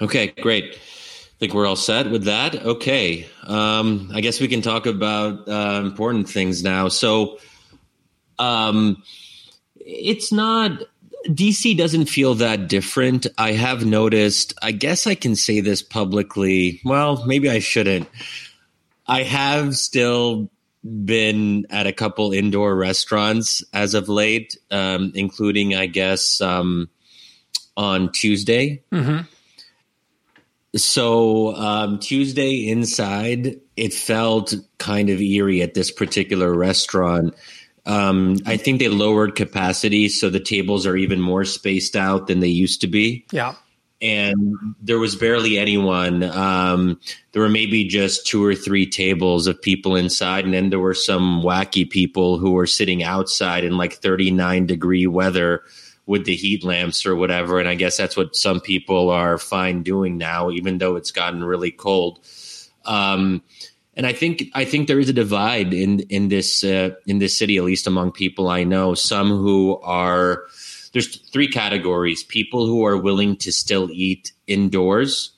Okay, great. I think we're all set with that. Okay. Um, I guess we can talk about uh, important things now. So, um, it's not DC doesn't feel that different. I have noticed, I guess I can say this publicly. Well, maybe I shouldn't. I have still been at a couple indoor restaurants as of late, um, including, I guess, um, on Tuesday. Mm-hmm. So um, Tuesday inside, it felt kind of eerie at this particular restaurant. Um, I think they lowered capacity, so the tables are even more spaced out than they used to be. Yeah. And there was barely anyone. Um, there were maybe just two or three tables of people inside, and then there were some wacky people who were sitting outside in like 39 degree weather with the heat lamps or whatever. And I guess that's what some people are fine doing now, even though it's gotten really cold. Um, and I think I think there is a divide in in this uh, in this city, at least among people I know. Some who are there's three categories: people who are willing to still eat indoors,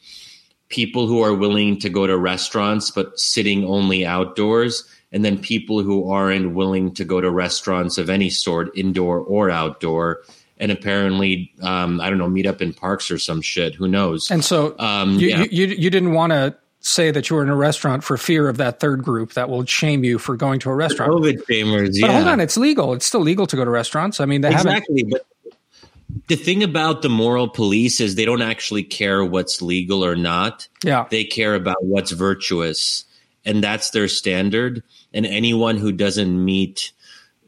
people who are willing to go to restaurants but sitting only outdoors, and then people who aren't willing to go to restaurants of any sort, indoor or outdoor. And apparently, um, I don't know, meet up in parks or some shit. Who knows? And so, Um, you, yeah. you, you you didn't want to say that you were in a restaurant for fear of that third group that will shame you for going to a restaurant. COVID shamers, But hold on, it's legal. It's still legal to go to restaurants. I mean, they haven't. exactly but the thing about the moral police is they don't actually care what's legal or not Yeah. they care about what's virtuous and that's their standard and anyone who doesn't meet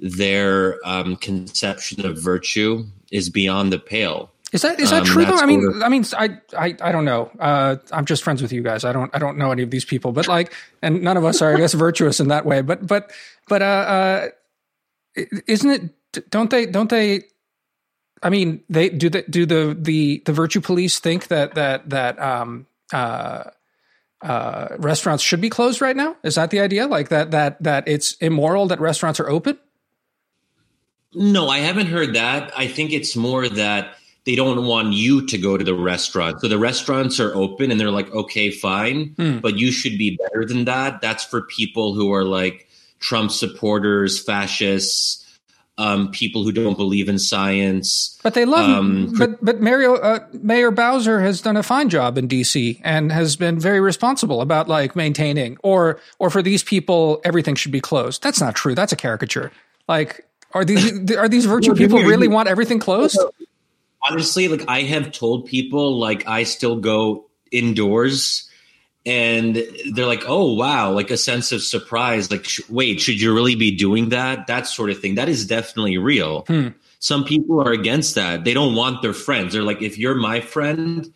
their um, conception of virtue is beyond the pale Is that is that Um, true though? I mean, sort of- I mean, I, I I don't know. Uh, I'm just friends with you guys. I don't I don't know any of these people, but like, and none of us are, I guess, virtuous in that way. But but but uh, uh, isn't it? Don't they? Don't they? I mean, they do. The, do the the the virtue police think that that that um uh uh restaurants should be closed right now? Is that the idea? Like that that that it's immoral that restaurants are open? No, I haven't heard that. I think it's more that they don't want you to go to the restaurant. So the restaurants are open and they're like, okay, fine, Hmm. but you should be better than that. That's for people who are like Trump supporters, fascists, um, people who don't believe in science. But they love, Um, but but Mario uh, Mayor Bowser has done a fine job in D.C. and has been very responsible about like maintaining, or or for these people, everything should be closed. That's not true. That's a caricature. Like, are these are these virtue people really want everything closed? Honestly, like I have told people, like I still go indoors. And they're like, "Oh wow!" Like a sense of surprise. Like, sh- wait, should you really be doing that? That sort of thing. That is definitely real. Hmm. some people are against that. They don't want their friends. They're like, if you're my friend,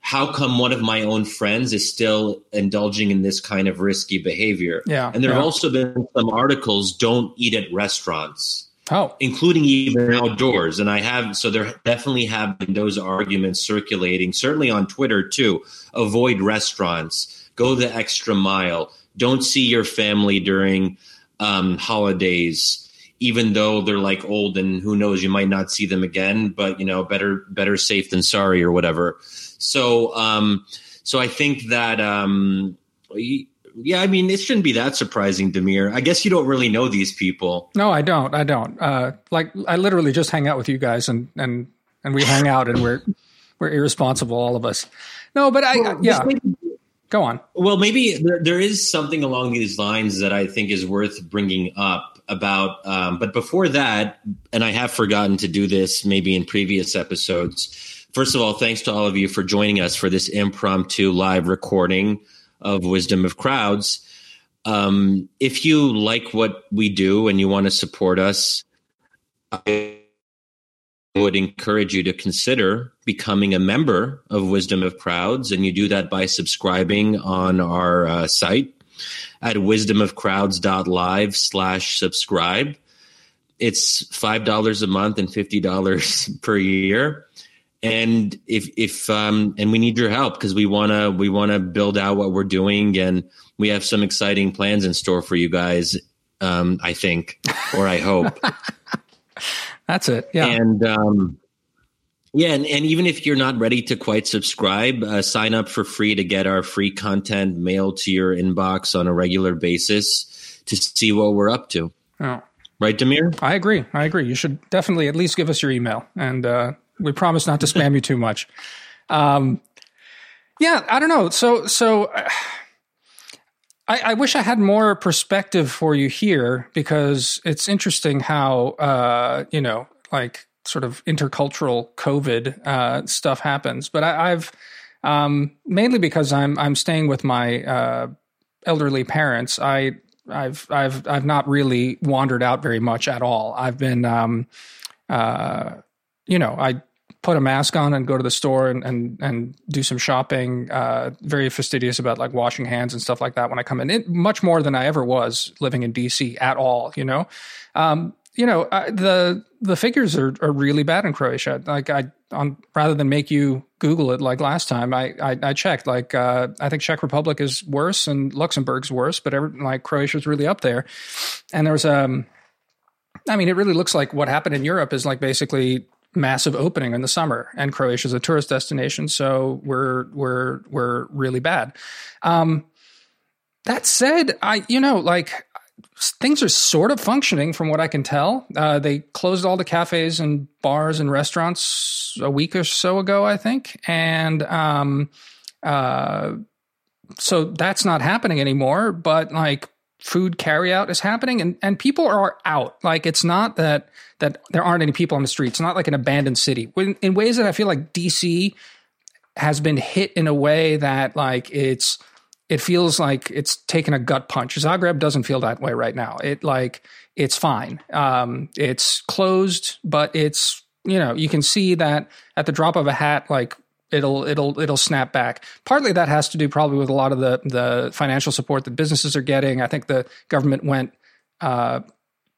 how come one of my own friends is still indulging in this kind of risky behavior? Yeah, And there yeah. have also been some articles don't eat at restaurants, Oh, including even outdoors. And I have, so there definitely have been those arguments circulating, certainly on Twitter too. Avoid restaurants, go the extra mile, don't see your family during um, holidays even though they're like old and who knows you might not see them again but you know better better safe than sorry or whatever so um so i think that um yeah i mean it shouldn't be that surprising Damir i guess you don't really know these people no, I don't. I don't. Uh, like, I literally just hang out with you guys, and and and we hang out, and we're we're irresponsible, all of us. No, but I yeah. Go on. Well, maybe there, there is something along these lines that I think is worth bringing up about. Um, but before that, and I have forgotten to do this maybe in previous episodes. First of all, thanks to all of you for joining us for this impromptu live recording of Wisdom of Crowds. Um, if you like what we do and you want to support us, I would encourage you to consider becoming a member of Wisdom of Crowds, and you do that by subscribing on our uh, site at wisdomofcrowds.live slash subscribe. It's five dollars a month and fifty dollars per year. And if if um and we need your help because we wanna we wanna build out what we're doing and we have some exciting plans in store for you guys, um, I think, or I hope. That's it. Yeah. And um, Yeah, and, and even if you're not ready to quite subscribe, uh, sign up for free to get our free content mailed to your inbox on a regular basis to see what we're up to. Oh. Right, Damir? I agree. I agree. You should definitely at least give us your email, and uh, we promise not to spam you too much. Um, yeah, I don't know. So, so I, I, wish I had more perspective for you here because it's interesting how uh, you know, like sort of intercultural COVID uh, stuff happens. But I, have um, mainly because I'm I'm staying with my uh, elderly parents. I I've I've I've not really wandered out very much at all. I've been um, uh, you know I put a mask on and go to the store and and, and do some shopping. Uh, very fastidious about like washing hands and stuff like that when I come in. It, much more than I ever was living in DC at all. You know, um, you know I, the the figures are, are really bad in Croatia. Like I on rather than make you Google it like last time, I I, I checked. Like uh, I think Czech Republic is worse and Luxembourg's worse, but every, like Croatia's really up there. And there was um, I mean, it really looks like what happened in Europe is like basically massive opening in the summer, and Croatia is a tourist destination, so we're we're we're really bad. Um, that said, I you know like things are sort of functioning from what I can tell. Uh, they closed all the cafes and bars and restaurants a week or so ago, I think, and um, uh, so that's not happening anymore. But like food carryout is happening, and and people are out. Like it's not that that there aren't any people on the streets. It's not like an abandoned city. In, in ways that I feel like DC has been hit in a way that like it's it feels like it's taken a gut punch. Zagreb doesn't feel that way right now. It like it's fine. Um, it's closed, but it's you know you can see that at the drop of a hat, like it'll it'll it'll snap back. Partly that has to do probably with a lot of the the financial support that businesses are getting. I think the government went uh,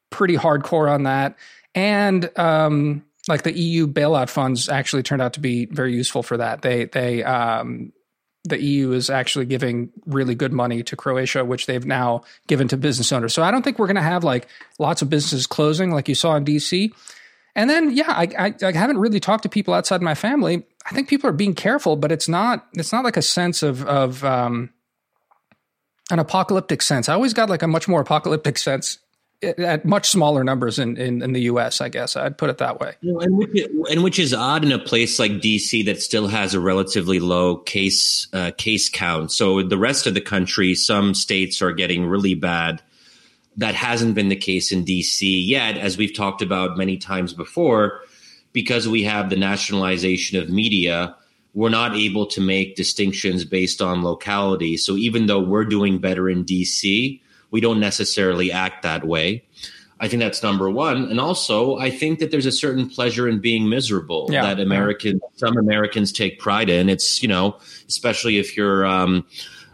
pretty hardcore on that, and um, like the EU bailout funds actually turned out to be very useful for that. They they um, the EU is actually giving really good money to Croatia, which they've now given to business owners. So I don't think we're going to have like lots of businesses closing like you saw in DC. And then, yeah, I, I, I, haven't really talked to people outside my family. I think people are being careful, but it's not it's not like a sense of of um, an apocalyptic sense. I always got like a much more apocalyptic sense at much smaller numbers in, in, in, the U.S. I guess I'd put it that way. You know, and, which, and, which, is odd in a place like D.C. that still has a relatively low case uh, case count. So the rest of the country, some states are getting really bad. That hasn't been the case in D.C. yet, as we've talked about many times before, because we have the nationalization of media. We're not able to make distinctions based on locality. So even though we're doing better in D.C we don't necessarily act that way. I think that's number one. And also, I think that there's a certain pleasure in being miserable yeah. that American, some Americans take pride in. It's, you know, especially if you're, um,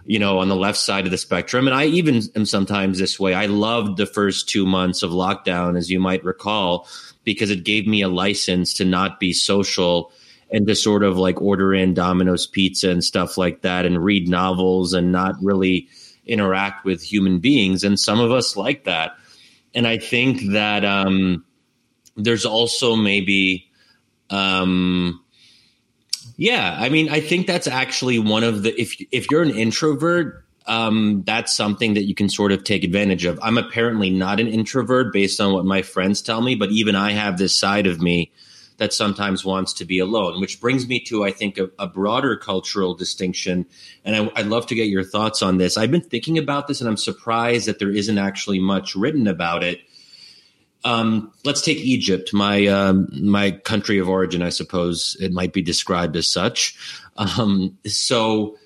you know, on the left side of the spectrum. And I even am sometimes this way. I loved the first two months of lockdown, as you might recall, because it gave me a license to not be social and to sort of like order in Domino's pizza and stuff like that and read novels and not really interact with human beings, and some of us like that. And I think that um, there's also maybe, um, yeah, I mean, I think that's actually one of the if if you're an introvert, um, that's something that you can sort of take advantage of. I'm apparently not an introvert based on what my friends tell me, but even I have this side of me that sometimes wants to be alone, which brings me to, I think, a, a broader cultural distinction. And I, would love to get your thoughts on this. I've been thinking about this and I'm surprised that there isn't actually much written about it. Um, let's take Egypt, my um, my country of origin. I suppose it might be described as such. Um, so,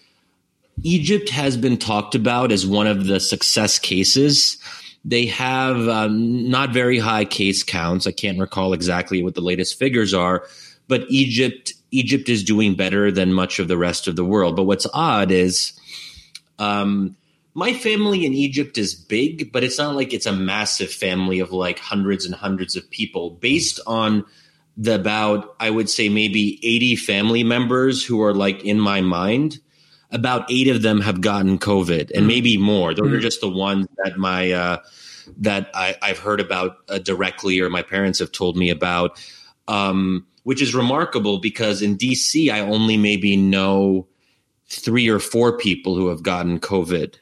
Egypt has been talked about as one of the success cases they have um, not very high case counts. I can't recall exactly what the latest figures are, but Egypt Egypt is doing better than much of the rest of the world. But what's odd is um, my family in Egypt is big, but it's not like it's a massive family of like hundreds and hundreds of people. Based on the about, I would say maybe 80 family members who are like in my mind, about eight of them have gotten COVID, and mm. maybe more. Those mm. are just the ones that my uh, that I, have heard about uh, directly, or my parents have told me about. Um, which is remarkable because in DC, I only maybe know three or four people who have gotten COVID.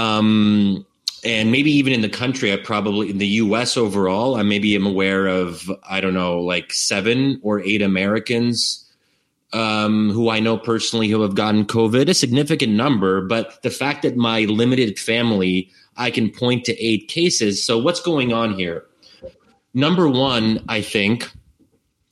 Um, and maybe even in the country, I probably in the U.S. overall, I maybe am aware of I don't know, like seven or eight Americans um, who I know personally who have gotten COVID, a significant number. But the fact that my limited family, I can point to eight cases. So what's going on here? Number one, I think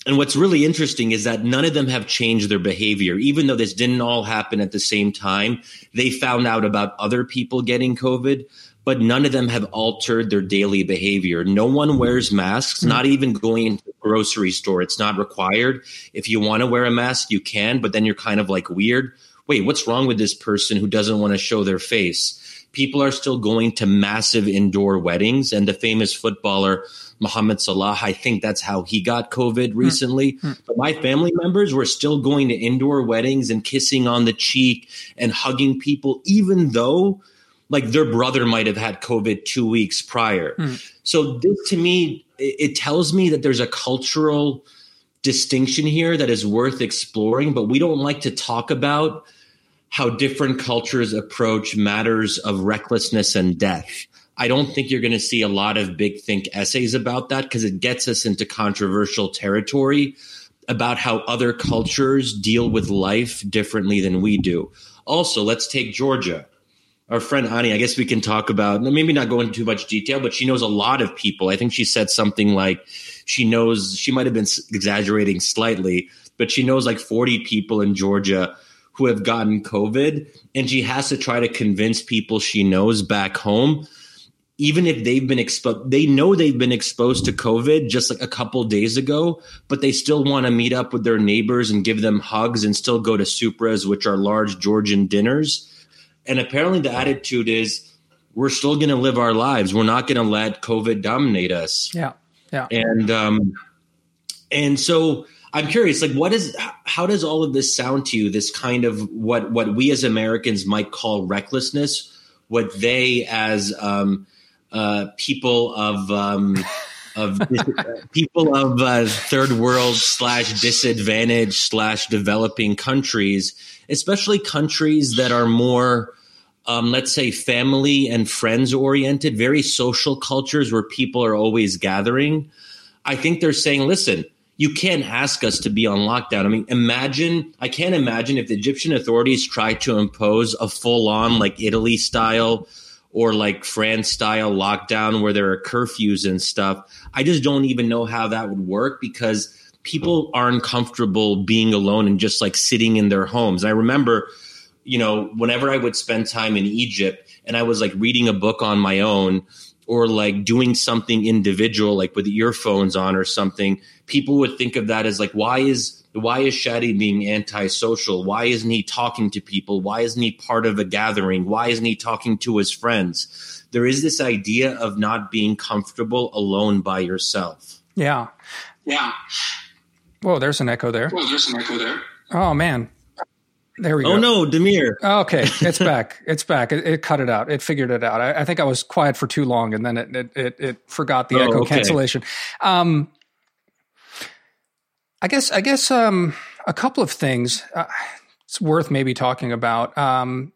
and what's really interesting is that none of them have changed their behavior. Even though this didn't all happen at the same time, they found out about other people getting COVID, but none of them have altered their daily behavior. No one wears masks, mm-hmm. not even going into the grocery store. It's not required. If you want to wear a mask, you can, but then you're kind of like weird. Wait, what's wrong with this person who doesn't want to show their face? People are still going to massive indoor weddings, and the famous footballer Mohamed Salah. I think that's how he got COVID hmm. recently. Mm. But my family members were still going to indoor weddings and kissing on the cheek and hugging people, even though like their brother might have had COVID two weeks prior. Mm. So this to me, it, it tells me that there's a cultural distinction here that is worth exploring, but we don't like to talk about how different cultures approach matters of recklessness and death. I don't think you're going to see a lot of big think essays about that because it gets us into controversial territory about how other cultures deal with life differently than we do. Also, let's take Georgia. Our friend Ani, I guess we can talk about, maybe not go into too much detail, but she knows a lot of people. I think she said something like she knows, she might have been exaggerating slightly, but she knows like 40 people in Georgia who have gotten COVID. And she has to try to convince people she knows back home even if they've been exposed, they know they've been exposed to COVID just like a couple days ago, but they still want to meet up with their neighbors and give them hugs and still go to supras, which are large Georgian dinners. And apparently the attitude is we're still going to live our lives. We're not going to let COVID dominate us. Yeah. Yeah. And, um, and so I'm curious, like, what is, how does all of this sound to you? This kind of what, what we as Americans might call recklessness, what they as, um, uh, people of um, of people of uh, third world slash disadvantaged slash developing countries, especially countries that are more. Um, let's say family and friends oriented, very social cultures where people are always gathering. I think they're saying, listen, you can't ask us to be on lockdown. I mean, imagine, I can't imagine if the Egyptian authorities tried to impose a full on, like Italy style or like France style lockdown where there are curfews and stuff. I just don't even know how that would work because people aren't comfortable being alone and just like sitting in their homes. I remember, you know, whenever I would spend time in Egypt and I was like reading a book on my own or like doing something individual, like with earphones on or something, people would think of that as like, why is why is Shadi being antisocial? Why isn't he talking to people? Why isn't he part of a gathering? Why isn't he talking to his friends? There is this idea of not being comfortable alone by yourself. Yeah. Yeah. Whoa, there's an echo there. Whoa, there's an echo there. Oh, man. There we oh, go. Oh no, Damir. okay, it's back. It's back. It, it, cut it out. It figured it out. I, I, think I was quiet for too long, and then it it, it, it forgot the oh, echo okay. cancellation. Um, I guess I guess um, a couple of things uh, it's worth maybe talking about. Um,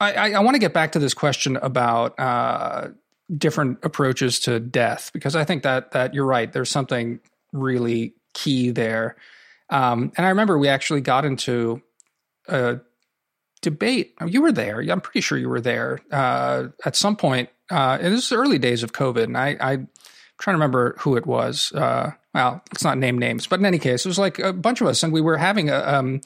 I, I, I want to get back to this question about uh, different approaches to death because I think that that you're right. There's something really key there, um, and I remember we actually got into a debate. You were there. I'm pretty sure you were there uh, at some point. Uh, this is the early days of COVID, and I, I trying to remember who it was. Uh, well, let's not name names, but in any case, it was like a bunch of us, and we were having a, um,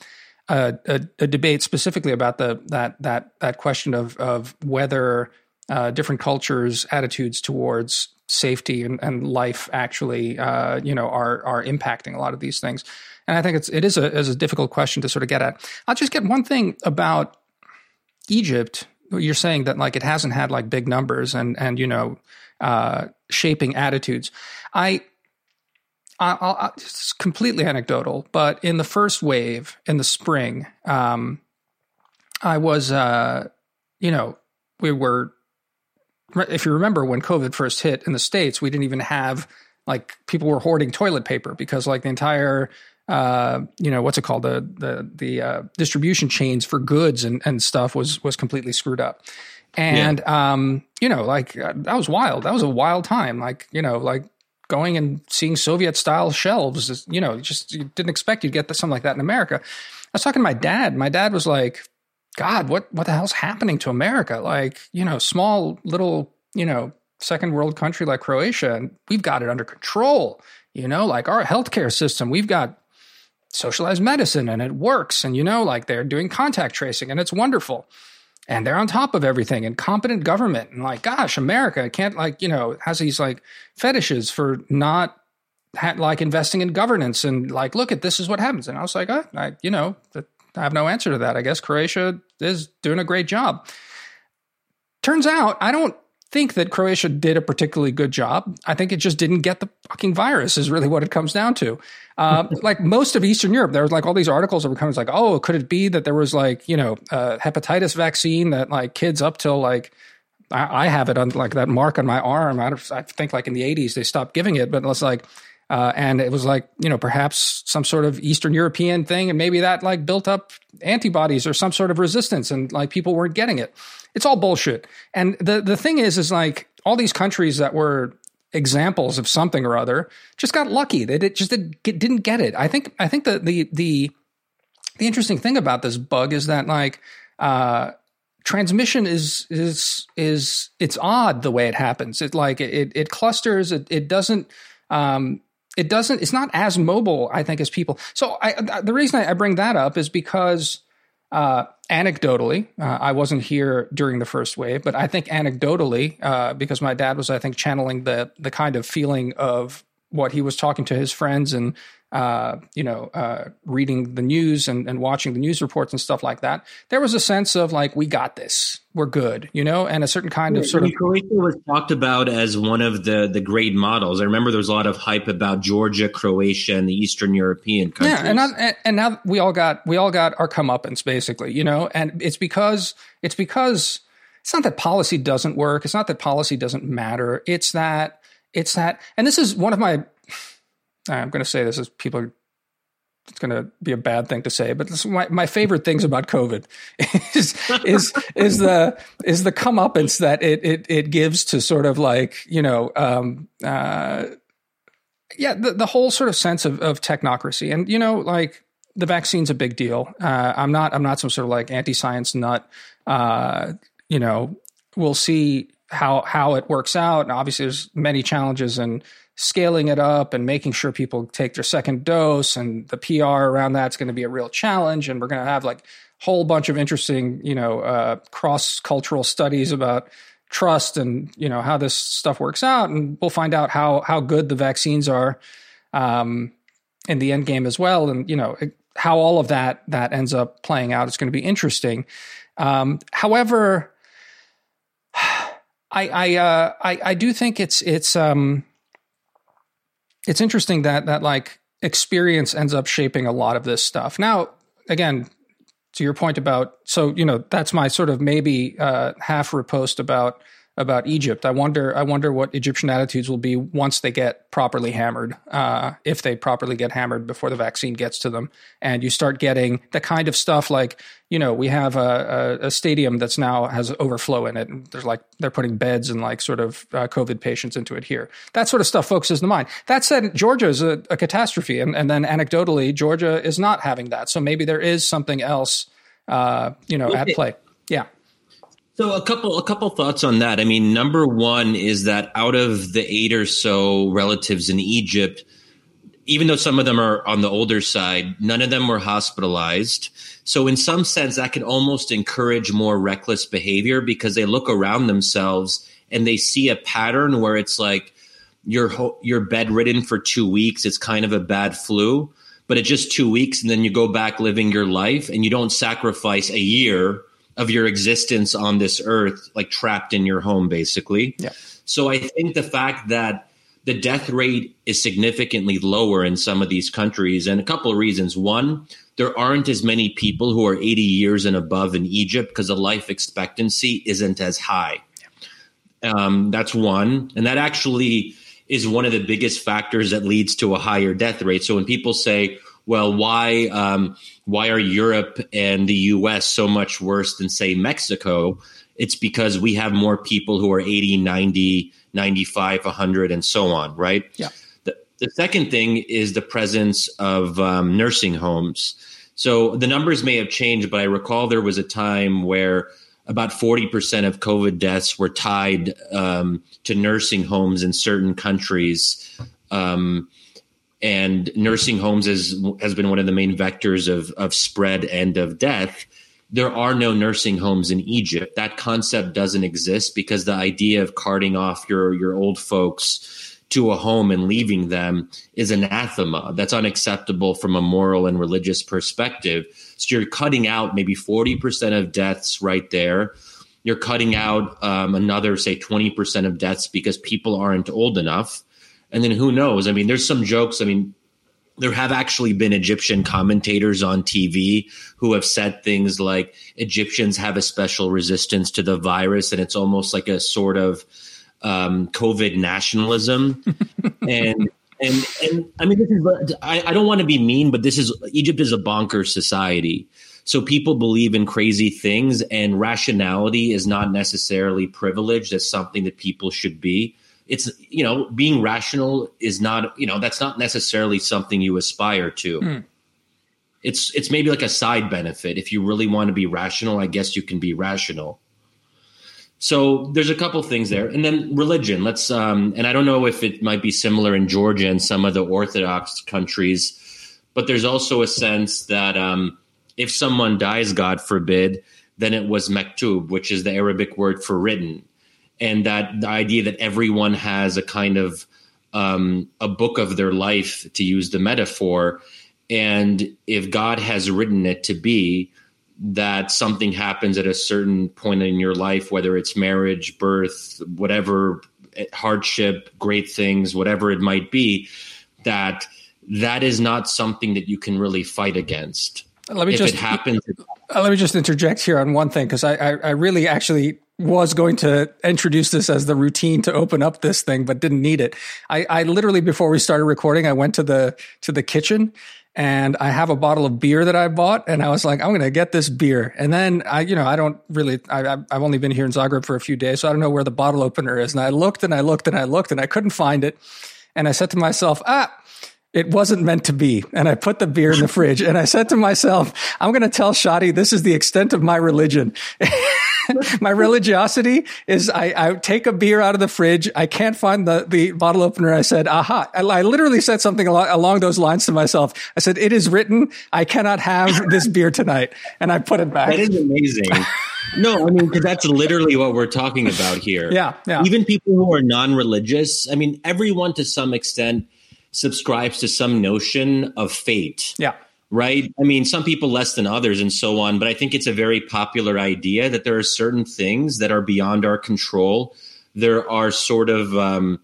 a, a, a debate specifically about the that that that question of of whether uh, different cultures' attitudes towards safety and, and life actually, uh, you know, are are impacting a lot of these things. And I think it's it is a is a difficult question to sort of get at. I'll just get one thing about Egypt. You're saying that like it hasn't had like big numbers and and you know uh, shaping attitudes. I, I'll, I'll, it's completely anecdotal, but in the first wave in the spring, um, I was, uh, you know, we were, if you remember when COVID first hit in the States, we didn't even have like people were hoarding toilet paper because like the entire uh, you know what's it called? The the the uh, distribution chains for goods and and stuff was was completely screwed up. And yeah. um you know like uh, that was wild. That was a wild time. Like you know like going and seeing soviet style shelves you know just you didn't expect you'd get something like that in america. I was talking to my dad. My dad was like god what what the hell's happening to america? Like you know small little you know second world country like croatia and we've got it under control you know like our healthcare system. We've got socialized medicine and it works and you know like they're doing contact tracing and it's wonderful and they're on top of everything and competent government and like gosh america can't like you know has these like fetishes for not ha- like investing in governance and like look at this is what happens. And i was like oh, i you know i have no answer to that. I guess croatia is doing a great job. Turns out i don't think that Croatia did a particularly good job. I think it just didn't get the fucking virus, is really what it comes down to. Uh, like most of Eastern Europe, there was like all these articles that were coming like, oh, could it be that there was like, you know, a hepatitis vaccine that like kids up till like, I, I have it on like that mark on my arm. I, I, think like in the 80s they stopped giving it, but it's like, uh, and it was like, you know, perhaps some sort of Eastern European thing. And maybe that like built up antibodies or some sort of resistance and like people weren't getting it. It's all bullshit. And the the thing is, is like all these countries that were examples of something or other just got lucky. They did, just did, didn't get it. I think I think the the the the interesting thing about this bug is that like uh, transmission is is is it's odd the way it happens. It like it it clusters. It it doesn't. Um, it doesn't. It's not as mobile, I think, as people. So I, the reason I bring that up is because uh, anecdotally, uh, I wasn't here during the first wave, but I think anecdotally, uh, because my dad was, I think, channeling the the kind of feeling of what he was talking to his friends and uh, you know, uh, reading the news and, and watching the news reports and stuff like that, there was a sense of like, we got this, we're good, you know, and a certain kind yeah, of sort of. Croatia was talked about as one of the the great models. I remember there was a lot of hype about Georgia, Croatia, and the Eastern European countries. Yeah, and I, and now we all got we all got our comeuppance basically, you know, and it's because it's because it's not that policy doesn't work. It's not that policy doesn't matter. It's that it's that, and this is one of my I'm going to say this as people it's going to be a bad thing to say, but my, my favorite things about COVID is is is the is the comeuppance that it it it gives to sort of like you know um, uh, yeah the the whole sort of sense of of technocracy and you know like the vaccine's a big deal. Uh, I'm not I'm not some sort of like anti science nut. Uh, you know we'll see how how it works out. And obviously, there's many challenges and scaling it up and making sure people take their second dose and the PR around that's going to be a real challenge. And we're going to have like a whole bunch of interesting, you know, uh, cross cultural studies about trust and you know how this stuff works out, and we'll find out how how good the vaccines are um, in the end game as well, and you know how all of that that ends up playing out. It's going to be interesting. Um, however, I I, uh, I I do think it's it's um, it's interesting that that like experience ends up shaping a lot of this stuff. Now, again, to your point about so you know that's my sort of maybe uh, half repost about about Egypt. I wonder I wonder what Egyptian attitudes will be once they get properly hammered, uh, if they properly get hammered before the vaccine gets to them, and you start getting the kind of stuff like you know we have a, a, a stadium that's now has overflow in it. And there's like they're putting beds and like sort of uh, COVID patients into it here. That sort of stuff focuses the mind. That said, Georgia is a, a catastrophe, and, and then anecdotally, Georgia is not having that. So maybe there is something else, uh, you know, at play. Yeah. So a couple a couple thoughts on that. I mean, number one is that out of the eight or so relatives in Egypt, even though some of them are on the older side, none of them were hospitalized. So in some sense, that can almost encourage more reckless behavior because they look around themselves and they see a pattern where it's like you're you're bedridden for two weeks. It's kind of a bad flu, but it's just two weeks, and then you go back living your life, and you don't sacrifice a year of your existence on this earth, like trapped in your home, basically. Yeah. So I think the fact that the death rate is significantly lower in some of these countries, and a couple of reasons. One, there aren't as many people who are 80 years and above in Egypt because the life expectancy isn't as high. Um, that's one. And that actually is one of the biggest factors that leads to a higher death rate. So when people say, well, why um, why are Europe and the U.S. so much worse than say Mexico? It's because we have more people who are 80, 90, 95, 100, and so on, right? Yeah. The, the second thing is the presence of um, nursing homes. So the numbers may have changed, but I recall there was a time where about 40% of COVID deaths were tied um, to nursing homes in certain countries. Um, and nursing homes is, has been one of the main vectors of, of spread and of death. There are no nursing homes in Egypt. That concept doesn't exist because the idea of carting off your, your old folks to a home and leaving them is anathema. That's unacceptable from a moral and religious perspective. So you're cutting out maybe 40% of deaths right there. You're cutting out um, another, say, 20% of deaths because people aren't old enough. And then who knows? I mean, there's some jokes. I mean, there have actually been Egyptian commentators on TV who have said things like Egyptians have a special resistance to the virus, and it's almost like a sort of um, COVID nationalism, and and and I mean, this is I, I don't want to be mean, but this is Egypt is a bonkers society. So people believe in crazy things, and rationality is not necessarily privileged as something that people should be. It's you know being rational is not you know that's not necessarily something you aspire to. Mm. It's it's maybe like a side benefit. If you really want to be rational, I guess you can be rational. So there's a couple things there, and then religion. Let's um, and I don't know if it might be similar in Georgia and some of the Orthodox countries, but there's also a sense that um, if someone dies, God forbid, then it was mektub, which is the Arabic word for written, and that the idea that everyone has a kind of um, a book of their life, to use the metaphor, and if God has written it to be, that something happens at a certain point in your life, whether it's marriage, birth, whatever hardship, great things, whatever it might be, that that is not something that you can really fight against. Let me if just happen. Uh, let me just interject here on one thing because I, I, I really actually was going to introduce this as the routine to open up this thing, but didn't need it. I, I literally before we started recording, I went to the to the kitchen and I have a bottle of beer that I bought, and I was like, I'm going to get this beer. And then I, you know, I don't really, I, have only been here in Zagreb for a few days, so I don't know where the bottle opener is. And I looked and I looked and I looked and I couldn't find it. And I said to myself, ah, it wasn't meant to be. And I put the beer in the fridge and I said to myself, I'm going to tell Shadi this is the extent of my religion. my religiosity is I, I, take a beer out of the fridge. I can't find the, the bottle opener. I said, aha. I, I literally said something along, along those lines to myself. I said, it is written. I cannot have this beer tonight. And I put it back. That is amazing. no, I mean, because that's literally what we're talking about here. Yeah, yeah. Even people who are non religious, I mean, everyone to some extent subscribes to some notion of fate. Yeah. Right. I mean, some people less than others and so on, but I think it's a very popular idea that there are certain things that are beyond our control. There are sort of um,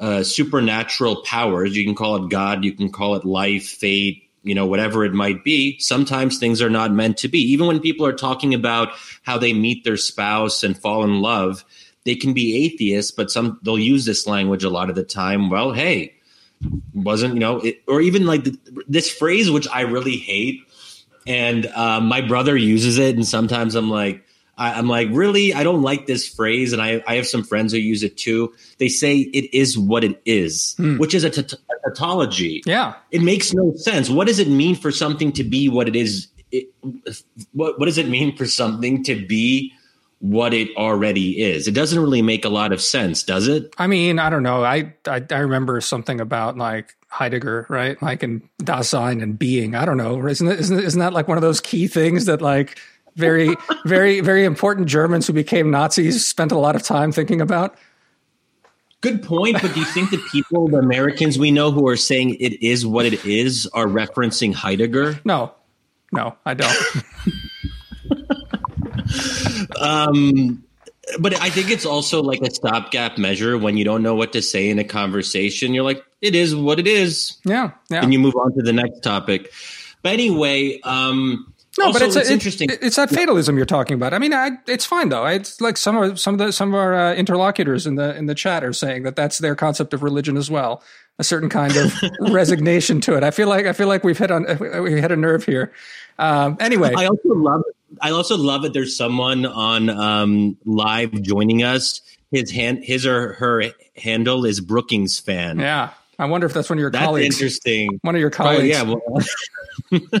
uh, supernatural powers. You can call it God, you can call it life, fate, you know, whatever it might be. Sometimes things are not meant to be. Even when people are talking about how they meet their spouse and fall in love, they can be atheists, but some they'll use this language a lot of the time. Well, hey, wasn't you know it, or even like the, this phrase which i really hate and uh, my brother uses it and sometimes i'm like I, am like really? I don't like this phrase and I, I have some friends who use it too. They say it is what it is hmm. which is a, t- a tautology. Yeah. It makes no sense. What does it mean for something to be what it is? It, what, what does it mean for something to be what it already is. It doesn't really make a lot of sense, does it? I mean, I don't know. I I, I remember something about like Heidegger, right? Like in Dasein and being. I don't know. Isn't it, isn't, isn't that like one of those key things that like very very very important Germans who became Nazis spent a lot of time thinking about? Good point, but do you think the people, the Americans we know who are saying it is what it is, are referencing Heidegger? No, no, I don't. um, but I think it's also like a stopgap measure when you don't know what to say in a conversation. You're like, it is what it is. Yeah. yeah. And you move on to the next topic. But anyway, um, No, Also, but it's, it's a- interesting. It's that fatalism you're talking about. I mean, I, it's fine though. It's like some of some of the some of our uh, interlocutors in the in the chat are saying that that's their concept of religion as well. A certain kind of resignation to it. I feel like I feel like we've hit on we hit a nerve here. Um, anyway, I also love. I also love that there's someone on um, live joining us. His hand, his or her handle is Brookings fan. yeah. I wonder if that's one of your That's colleagues. interesting. One of your Oh, colleagues. yeah. Well,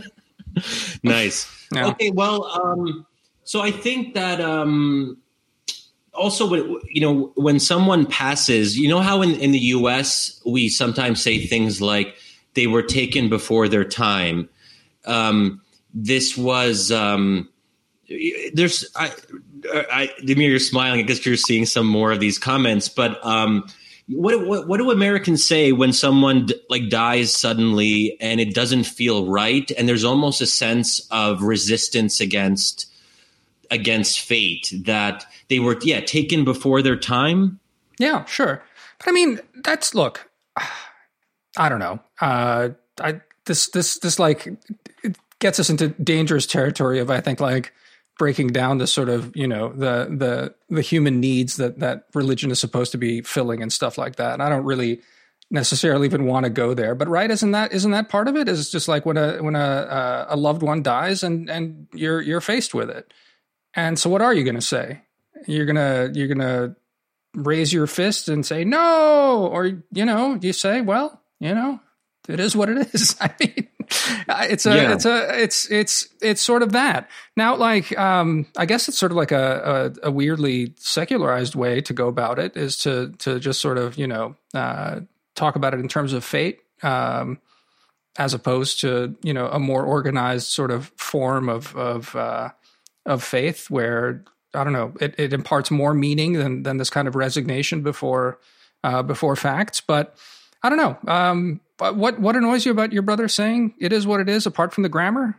nice. Yeah. Okay. Well, um, so I think that um, also, you know, when someone passes, you know how in, in the U.S. we sometimes say things like they were taken before their time. Um, this was um, there's I, I Damir, you're smiling. I guess you're seeing some more of these comments, but um, what, what what do Americans say when someone like dies suddenly and it doesn't feel right, and there's almost a sense of resistance against against fate that they were yeah taken before their time. Yeah, sure. But I mean, that's look. I don't know. Uh, I this this this like gets us into dangerous territory of I think like breaking down the sort of you know the the the human needs that that religion is supposed to be filling and stuff like that. And I don't really necessarily even want to go there. But right, isn't that isn't that part of it? Is it just like when a when a uh, a loved one dies and and you're you're faced with it. And so, what are you going to say? You're gonna you're gonna raise your fist and say no, or you know, you say, well, you know, it is what it is. I mean, it's a Yeah. it's a it's it's it's sort of that. Now, like, um, I guess it's sort of like a, a a weirdly secularized way to go about it is to to just sort of you know uh, talk about it in terms of fate. Um, as opposed to you know a more organized sort of form of of uh, of faith where I don't know it, it imparts more meaning than than this kind of resignation before uh, before facts. But I don't know. Um, but what what annoys you about your brother saying it is what it is, apart from the grammar?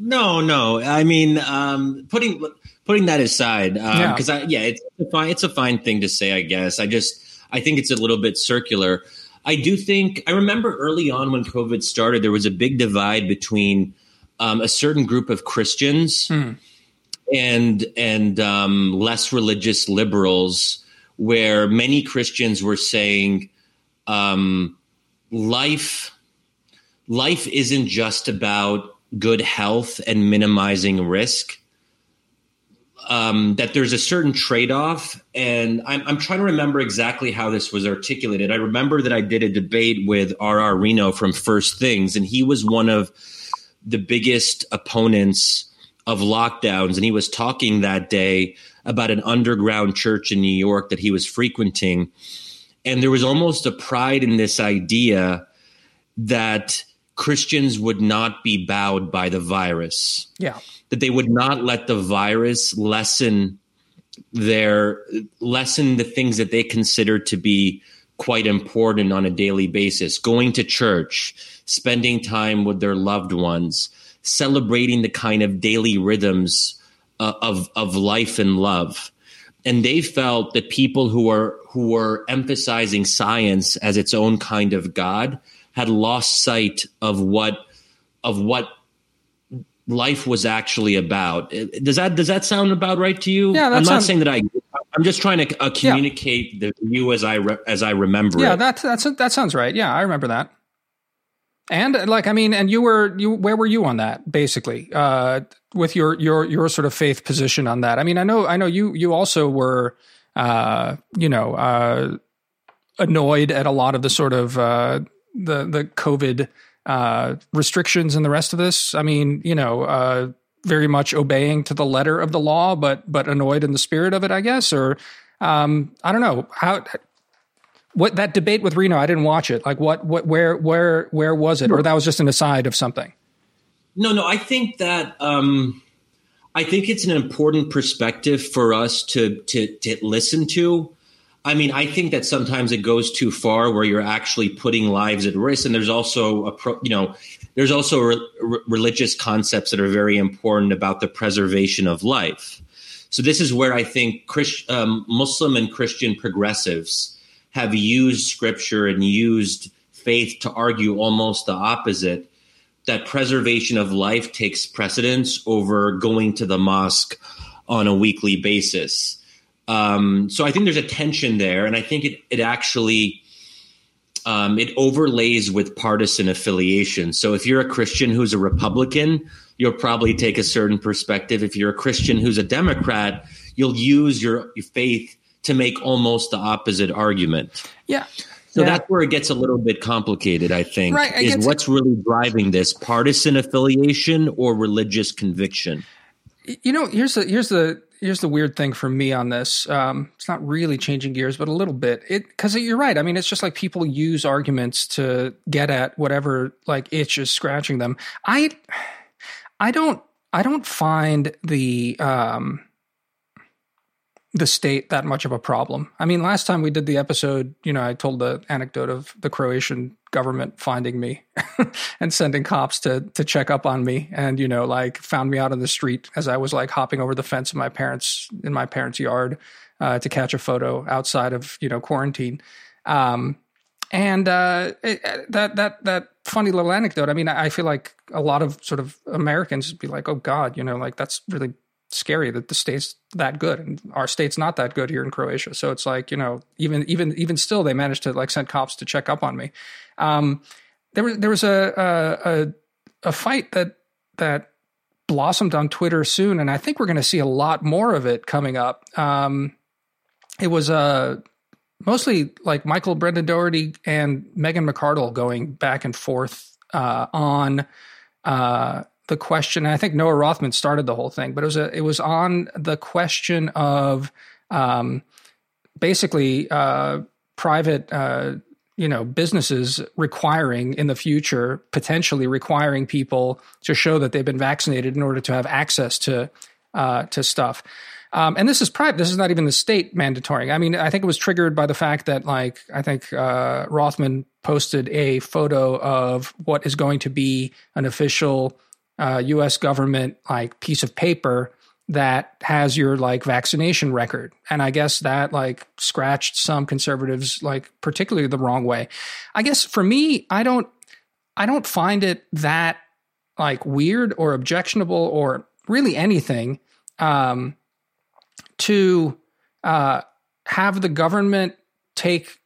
No, no. I mean, um, putting putting that aside, Yeah. because I yeah, it's a fine it's a fine thing to say. I guess I just I think it's a little bit circular. I do think I remember early on when COVID started, there was a big divide between um, a certain group of Christians Hmm. and and um, less religious liberals, where many Christians were saying um, life life isn't just about good health and minimizing risk. Um, that there's a certain trade off. And I'm, I'm trying to remember exactly how this was articulated. I remember that I did a debate with R.R. Reno from First Things, and he was one of the biggest opponents of lockdowns. And he was talking that day about an underground church in New York that he was frequenting. And there was almost a pride in this idea that Christians would not be bowed by the virus, Yeah, that they would not let the virus lessen their lessen the things that they consider to be quite important on a daily basis. Going to church spending time with their loved ones celebrating the kind of daily rhythms uh, of of life and love and they felt that people who are who were emphasizing science as its own kind of god had lost sight of what of what life was actually about. Does that does that sound about right to you? Yeah, that I'm not sounds- saying that I. I'm just trying to uh, communicate the view as I re, as I remember yeah, it. that that's that sounds right. Yeah, I remember that. And like, I mean, and you were you where were you on that basically uh, with your your your sort of faith position on that? I mean, I know I know you you also were uh, you know uh, annoyed at a lot of the sort of uh, the the COVID uh, restrictions and the rest of this. I mean, you know, uh, very much obeying to the letter of the law, but but annoyed in the spirit of it, I guess. Or um, I don't know how what that debate with Reno. I didn't watch it. Like what what where where where was it? Or that was just an aside of something. No, no, I think that um, I think it's an important perspective for us to to to listen to. I mean, I think that sometimes it goes too far where you're actually putting lives at risk, and there's also a pro, you know, there's also re- re- religious concepts that are very important about the preservation of life. So this is where I think Christ, um, Muslim and Christian progressives have used scripture and used faith to argue almost the opposite that preservation of life takes precedence over going to the mosque on a weekly basis. Um, so I think there's a tension there, and I think it it actually um, it overlays with partisan affiliation. So if you're a Christian who's a Republican, you'll probably take a certain perspective. If you're a Christian who's a Democrat, you'll use your, your faith to make almost the opposite argument. Yeah. So yeah. that's where it gets a little bit complicated, I think, Right, I is what's really driving this partisan affiliation or religious conviction? you know here's the here's the here's the weird thing for me on this um it's not really changing gears but a little bit it because you're right i mean it's just like people use arguments to get at whatever like itch is scratching them i i don't i don't find the um the state that much of a problem. I mean, last time we did the episode, you know, I told the anecdote of the Croatian government finding me and sending cops to to check up on me and you know, like found me out on the street as I was like hopping over the fence of my parents in my parents' yard uh, to catch a photo outside of, you know, quarantine. Um and uh, it, that that that funny little anecdote. I mean, I feel like a lot of sort of Americans would be like, "Oh God," you know, like that's really scary that the state's that good and our state's not that good here in Croatia. So it's like, you know, even even even still they managed to like send cops to check up on me. Um there was there was a a a fight that that blossomed on Twitter soon and I think we're going to see a lot more of it coming up. Um it was uh mostly like Michael Brendan Dougherty and Megan McArdle going back and forth uh on uh the question. I think Noah Rothman started the whole thing, but it was a it was on the question of um, basically uh, private. Uh, you know, businesses requiring in the future, potentially requiring people to show that they've been vaccinated in order to have access to uh, to stuff. Um, and this is private. This is not even the state mandatory. I mean, I think it was triggered by the fact that, like, I think uh, Rothman posted a photo of what is going to be an official uh, U.S. government like piece of paper that has your like vaccination record, and I guess that like scratched some conservatives like particularly the wrong way. I guess for me, I don't, I don't find it that like weird or objectionable or really anything um, to uh, have the government take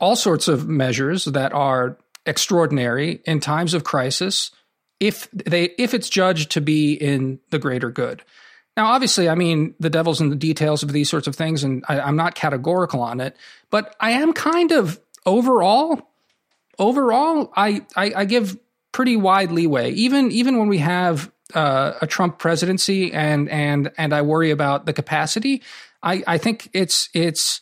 all sorts of measures that are extraordinary in times of crisis if they if it's judged to be in the greater good. Now, obviously, I mean the devil's in the details of these sorts of things, and I, I'm not categorical on it, but I am kind of overall. Overall, I, I, I give pretty wide leeway, even even when we have uh, a Trump presidency, and and and I worry about the capacity. I, I think it's it's.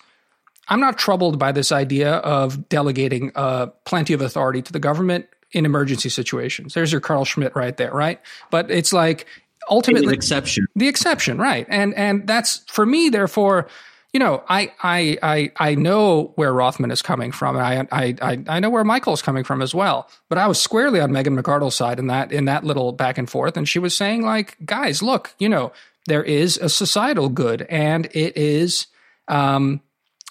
I'm not troubled by this idea of delegating uh, plenty of authority to the government in emergency situations. There's your Carl Schmitt right there, right? But it's like ultimately the exception. the exception, right? And and that's for me. Therefore, you know, I I I I know where Rothman is coming from, and I I I, I know where Michael's coming from as well. But I was squarely on Megan McArdle's side in that in that little back and forth, and she was saying like, guys, look, you know, there is a societal good, and it is. Um,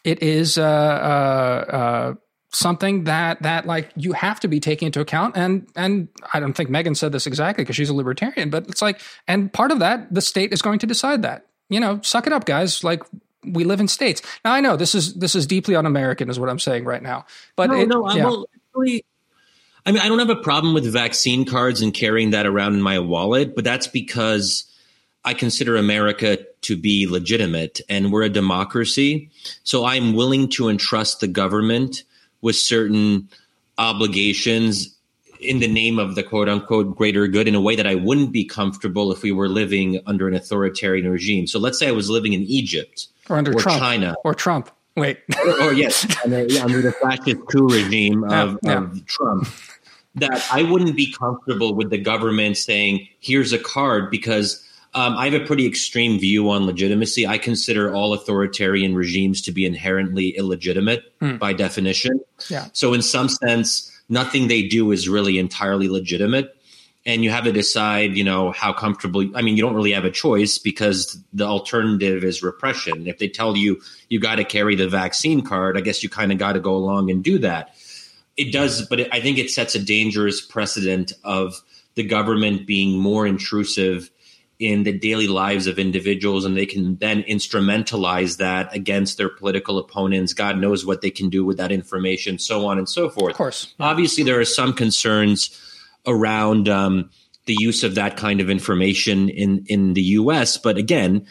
it is uh, uh, uh, something that that like you have to be taking into account and and I don't think Megan said this exactly because she's a libertarian but it's like and part of that the state is going to decide that you know suck it up guys like we live in states now I know this is this is deeply un-American is what I'm saying right now but no, it, no, I yeah. will actually. I mean, I don't have a problem with vaccine cards and carrying that around in my wallet, but that's because I consider America to be legitimate and we're a democracy. So I'm willing to entrust the government with certain obligations in the name of the quote unquote greater good in a way that I wouldn't be comfortable if we were living under an authoritarian regime. So let's say I was living in Egypt or under or Trump China or Trump wait or, or yes, under, under the fascist coup regime of, Yeah, yeah. of Trump, that I wouldn't be comfortable with the government saying, "Here's a card," because um, I have a pretty extreme view on legitimacy. I consider all authoritarian regimes to be inherently illegitimate Hmm. by definition. Yeah. So, in some sense, nothing they do is really entirely legitimate. And you have to decide, you know, how comfortable. I mean, you don't really have a choice because the alternative is repression. If they tell you you got to carry the vaccine card, I guess you kind of got to go along and do that. it does, but it, I think it sets a dangerous precedent of the government being more intrusive in the daily lives of individuals and they can then instrumentalize that against their political opponents. God knows what they can do with that information so on and so forth. Of course. Obviously there are some concerns around um, the use of that kind of information in in the us but again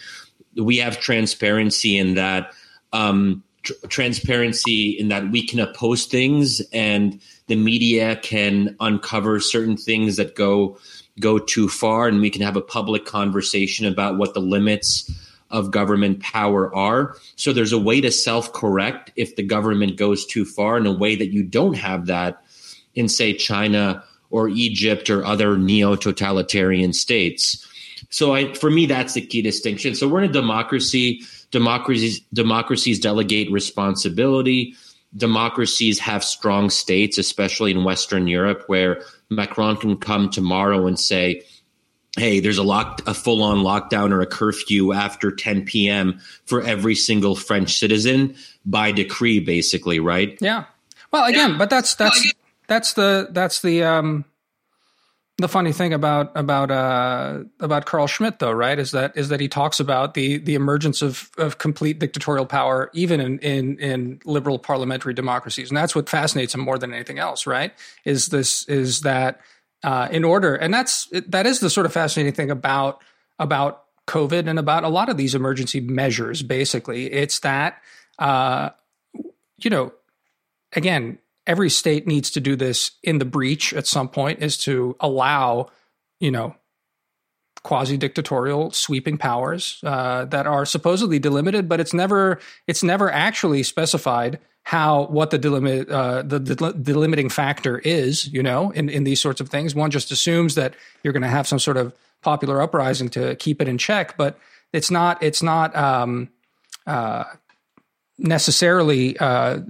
we have transparency in that um, tr- transparency in that we can oppose things and the media can uncover certain things that go go too far and we can have a public conversation about what the limits of government power are. So there's a way to self correct if the government goes too far in a way that you don't have that in, say, China or Egypt or other neo totalitarian states. So I, for me, that's the key distinction. So we're in a democracy. Democracies, democracies delegate responsibility. Democracies have strong states, especially in Western Europe, where Macron can come tomorrow and say, hey, there's a lock, a full on lockdown or a curfew after 10 p.m. for every single French citizen by decree, basically, right? Yeah. Well, again, yeah. but that's that's that's the that's the um the funny thing about about uh, about Carl Schmitt, though, right, is that is that he talks about the the emergence of of complete dictatorial power, even in in, in liberal parliamentary democracies, and that's what fascinates him more than anything else, right? Is this is that uh, in order, and that's that is the sort of fascinating thing about about COVID and about a lot of these emergency measures. Basically, it's that uh, you know, again, every state needs to do this in the breach at some point is to allow, you know, quasi dictatorial sweeping powers uh, that are supposedly delimited, but it's never it's never actually specified how what the delimit uh, the, delimiting factor is. You know, in in these sorts of things, one just assumes that you're going to have some sort of popular uprising to keep it in check, but it's not it's not um, uh, necessarily uh,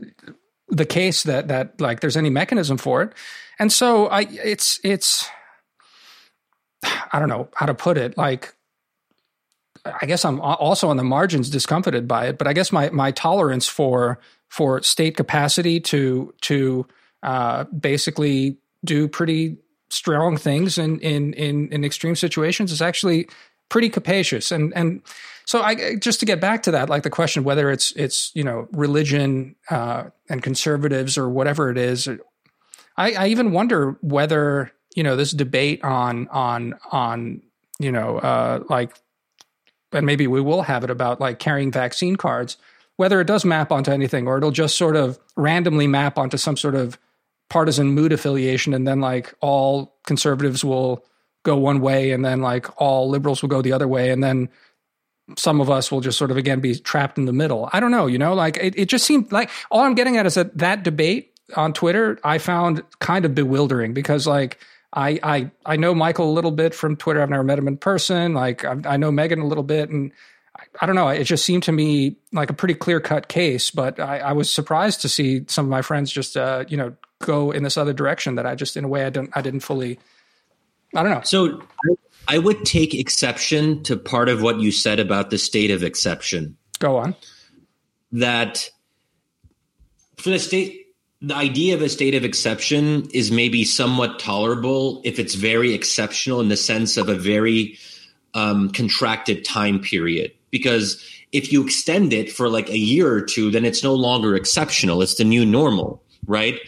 the case that that like there's any mechanism for it. And so I it's it's I don't know how to put it like I guess I'm also on the margins discomfited by it, but I guess my my tolerance for for state capacity to to uh, basically do pretty strong things in, in in in extreme situations is actually pretty capacious. And and so I just to get back to that, like the question whether it's it's you know religion uh, and conservatives or whatever it is, I, I even wonder whether you know this debate on on on you know uh, like, and maybe we will have it about like carrying vaccine cards, whether it does map onto anything or it'll just sort of randomly map onto some sort of partisan mood affiliation, and then like all conservatives will go one way, and then like all liberals will go the other way, and then some of us will just sort of again be trapped in the middle. I don't know, you know, like it, it just seemed like all I'm getting at is that that debate on Twitter I found kind of bewildering because like I I I know Michael a little bit from Twitter. I've never met him in person. Like I, I know Megan a little bit, and I, I, don't know. It just seemed to me like a pretty clear cut case. But I, I, was surprised to see some of my friends just uh, you know go in this other direction that I just in a way I don't I didn't fully. I don't know. So I would take exception to part of what you said about the state of exception. Go on. That for the state, the idea of a state of exception is maybe somewhat tolerable if it's very exceptional in the sense of a very um, contracted time period. Because if you extend it for like a year or two, then it's no longer exceptional. It's the new normal, right?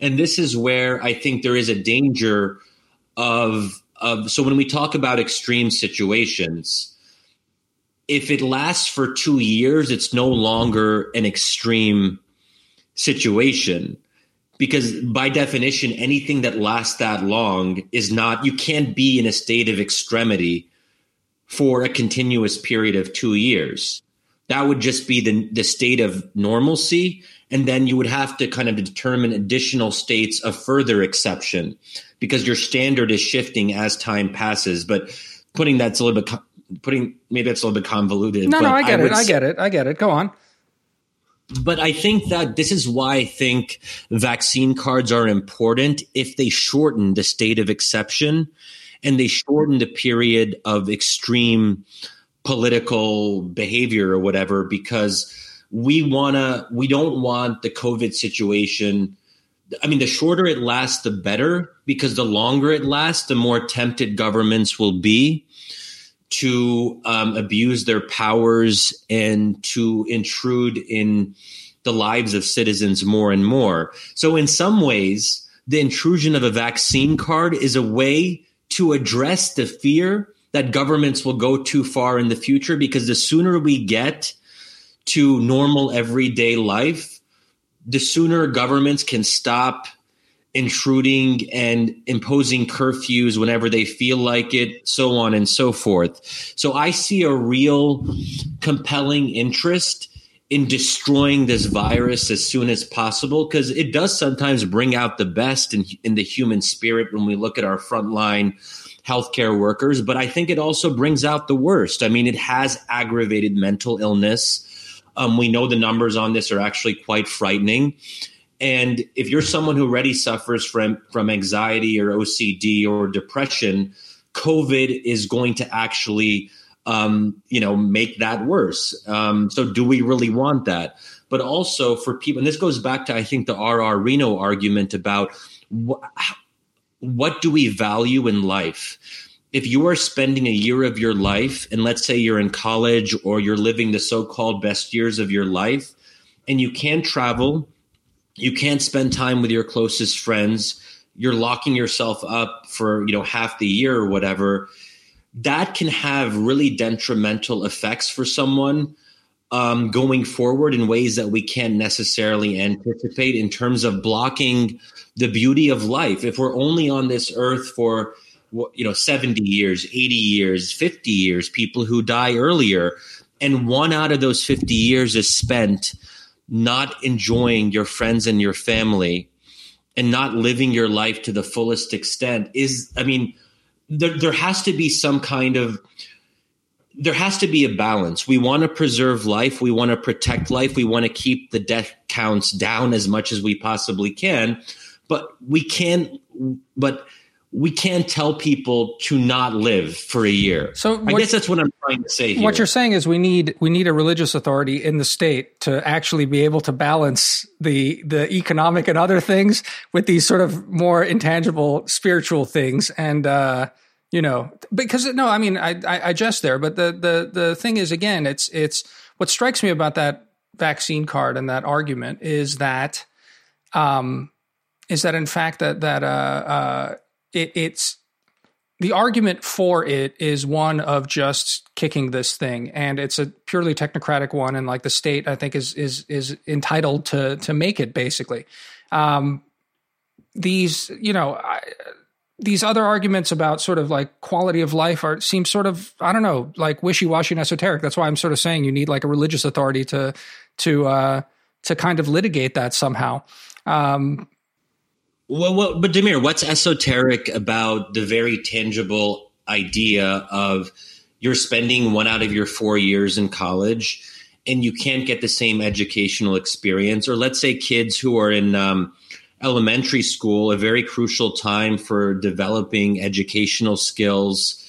And this is where I think there is a danger of of so when we talk about extreme situations if it lasts for two years it's no longer an extreme situation. Because by definition anything that lasts that long is not you can't be in a state of extremity for a continuous period of two years. That would just be the, the state of normalcy and then you would have to kind of determine additional states of further exception because your standard is shifting as time passes. But putting that's a little bit putting maybe that's a little bit convoluted. No, no, I get I it. I get it. I get it. Go on. But I think that this is why I think vaccine cards are important if they shorten the state of exception and they shorten the period of extreme political behavior or whatever because we want to we don't want the covid situation I mean, the shorter it lasts, the better, because the longer it lasts, the more tempted governments will be to um, abuse their powers and to intrude in the lives of citizens more and more. So, in some ways, the intrusion of a vaccine card is a way to address the fear that governments will go too far in the future because the sooner we get to normal everyday life, the sooner governments can stop intruding and imposing curfews whenever they feel like it, so on and so forth. So I see a real compelling interest in destroying this virus as soon as possible because it does sometimes bring out the best in, in the human spirit when we look at our frontline healthcare workers, but I think it also brings out the worst. I mean, it has aggravated mental illness. Um, we know the numbers on this are actually quite frightening. And if you're someone who already suffers from from anxiety or OCD or depression, COVID is going to actually, um, you know, make that worse. Um, so, do we really want that? But also for people, and this goes back to I think the RR Reno argument about wh- what do we value in life. If you are spending a year of your life, and let's say you're in college or you're living the so-called best years of your life, and you can't travel you can't spend time with your closest friends you're locking yourself up for you know half the year or whatever that can have really detrimental effects for someone um, going forward in ways that we can't necessarily anticipate in terms of blocking the beauty of life. If we're only on this earth for you know 70 years 80 years 50 years people who die earlier. And one out of those 50 years is spent not enjoying your friends and your family and not living your life to the fullest extent is i mean there, there has to be some kind of there has to be a balance. We want to preserve life. We want to protect life. We want to keep the death counts down as much as we possibly can. But we can't but we can't tell people to not live for a year. So what, I guess that's what I'm trying to say. Here. What you're saying is we need we need a religious authority in the state to actually be able to balance the the economic and other things with these sort of more intangible spiritual things and uh you know because no I mean I I, I jest there but the the the thing is again it's it's what strikes me about that vaccine card and that argument is that um is that in fact that that uh uh it, it's the argument for it is one of just kicking this thing and it's a purely technocratic one and like the state i think is is is entitled to to make it basically um, these you know I, these other arguments about sort of like quality of life are seem sort of I don't know like wishy washy and esoteric. That's why I'm sort of saying you need like a religious authority to to uh, to kind of litigate that somehow. Um, well, well, but Damir, what's esoteric about the very tangible idea of you're spending one out of your four years in college and you can't get the same educational experience? Or let's say kids who are in um, elementary school, a very crucial time for developing educational skills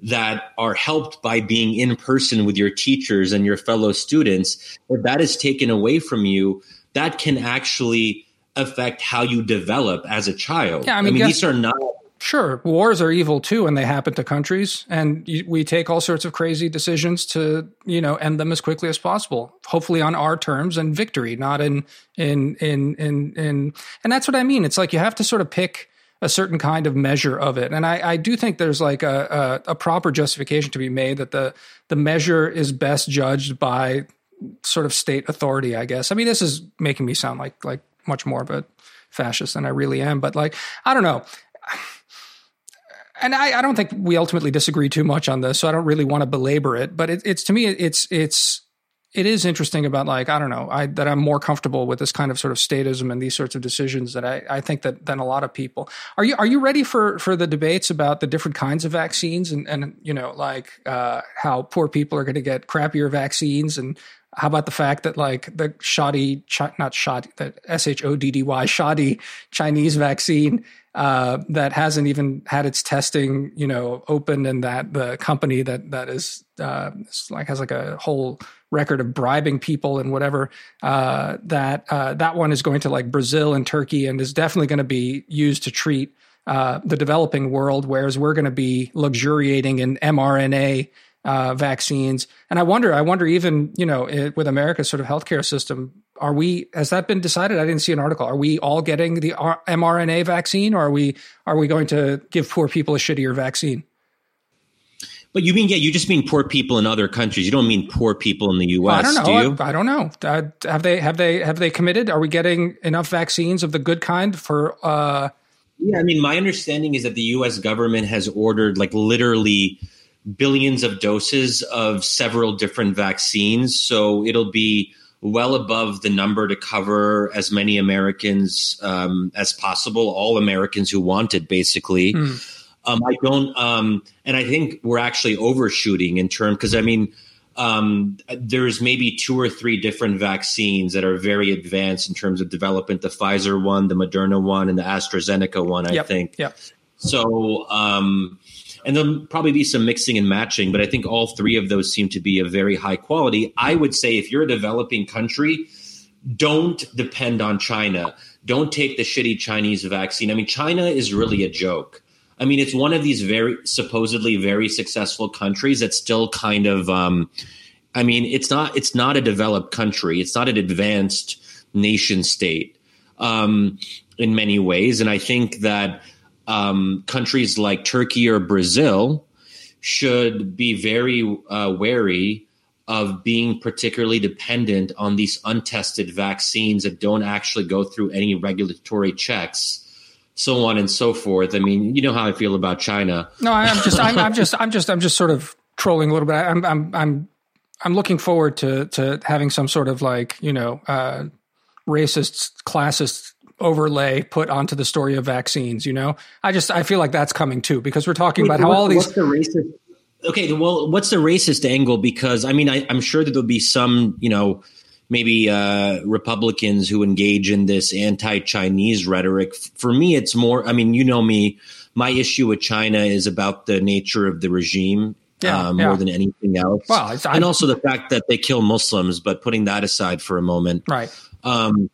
that are helped by being in person with your teachers and your fellow students. If that is taken away from you, that can actually affect how you develop as a child. Yeah, I mean, I mean these are not. Sure, wars are evil too, and they happen to countries, and we take all sorts of crazy decisions to, you know, end them as quickly as possible. Hopefully, on our terms and victory, not in in in in in. And that's what I mean. It's like you have to sort of pick a certain kind of measure of it, and I, I do think there's like a, a a proper justification to be made that the the measure is best judged by sort of state authority. I guess. I mean, this is making me sound like like much more of a fascist than I really am. But like, I don't know. And I, I don't think we ultimately disagree too much on this, so I don't really want to belabor it. But it, it's to me, it's it's it is interesting about like I don't know I that I'm more comfortable with this kind of sort of statism and these sorts of decisions that I, I think that than a lot of people. Are you are you ready for for the debates about the different kinds of vaccines and and you know like uh, how poor people are going to get crappier vaccines and how about the fact that like the shoddy, not shoddy, the S H O D D Y, shoddy Chinese vaccine uh, that hasn't even had its testing, you know, open, and that the company that that is uh, like has like a whole record of bribing people and whatever. Uh, that uh, that one is going to like Brazil and Turkey, and is definitely going to be used to treat uh, the developing world, whereas we're going to be luxuriating in mRNA uh, vaccines. And I wonder, I wonder, even you know, it, with America's sort of healthcare system, are we? Has that been decided? I didn't see an article. Are we all getting the R- mRNA vaccine, or are we? Are we going to give poor people a shittier vaccine? But you mean, yeah, you just mean poor people in other countries. You don't mean poor people in the U.S. I don't know. Do you? I, I don't know. Uh, have they have they have they committed? Are we getting enough vaccines of the good kind for? Uh, yeah, I mean, my understanding is that the U.S. government has ordered like literally billions of doses of several different vaccines. So it'll be well above the number to cover as many Americans um, as possible, all Americans who want it, basically. Mm. Um, I don't, um, and I think we're actually overshooting in terms because I mean, um, there's maybe two or three different vaccines that are very advanced in terms of development. The Pfizer one, the Moderna one, and the AstraZeneca one. I yep. think. Yeah. So, um, and there'll probably be some mixing and matching, but I think all three of those seem to be of very high quality. I would say if you're a developing country, don't depend on China. Don't take the shitty Chinese vaccine. I mean, China is really a joke. I mean, it's one of these very supposedly very successful countries that's still kind of. Um, I mean, it's not it's not a developed country. It's not an advanced nation state um, in many ways, and I think that um, countries like Turkey or Brazil should be very uh, wary of being particularly dependent on these untested vaccines that don't actually go through any regulatory checks so on and so forth. I mean you know how i feel about china. No i'm just I'm, I'm just i'm just i'm just sort of trolling a little bit. I'm i'm i'm i'm looking forward to to having some sort of like you know uh racist classist overlay put onto the story of vaccines. You know, I just I feel like that's coming too because we're talking Wait, about how what, all these. What's the racist? Okay, well, what's the racist angle? Because I mean, I, I'm sure that there'll be some, you know, maybe uh, Republicans who engage in this anti-Chinese rhetoric. For me, it's more. I mean, you know me. My issue with China is about the nature of the regime yeah, uh, more yeah. than anything else. Well, and also the fact that they kill Muslims. But putting that aside for a moment, right? Um,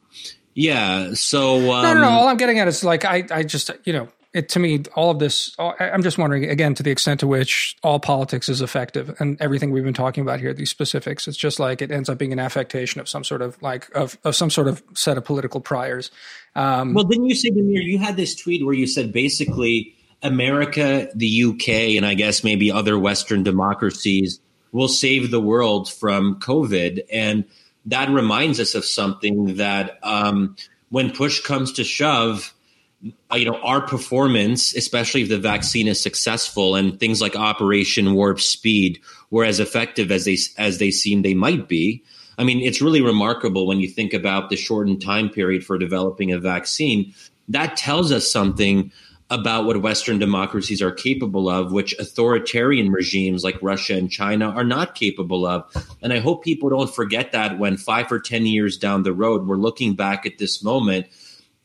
yeah. So um, no, no, no. All I'm getting at is like I, I just you know, it to me, all of this. I'm just wondering again to the extent to which all politics is effective and everything we've been talking about here, these specifics. It's just like it ends up being an affectation of some sort of like of of some sort of set of political priors. Um, well, didn't you say, Damir? You had this tweet where you said basically America, the UK, and I guess maybe other Western democracies will save the world from COVID and that reminds us of something that um, when push comes to shove, uh, you know, our performance, especially if the vaccine is successful and things like Operation Warp Speed were as effective as they as they seem they might be. I mean, it's really remarkable when you think about the shortened time period for developing a vaccine. That tells us something about what Western democracies are capable of, which authoritarian regimes like Russia and China are not capable of. And I hope people don't forget that when five or 10 years down the road, we're looking back at this moment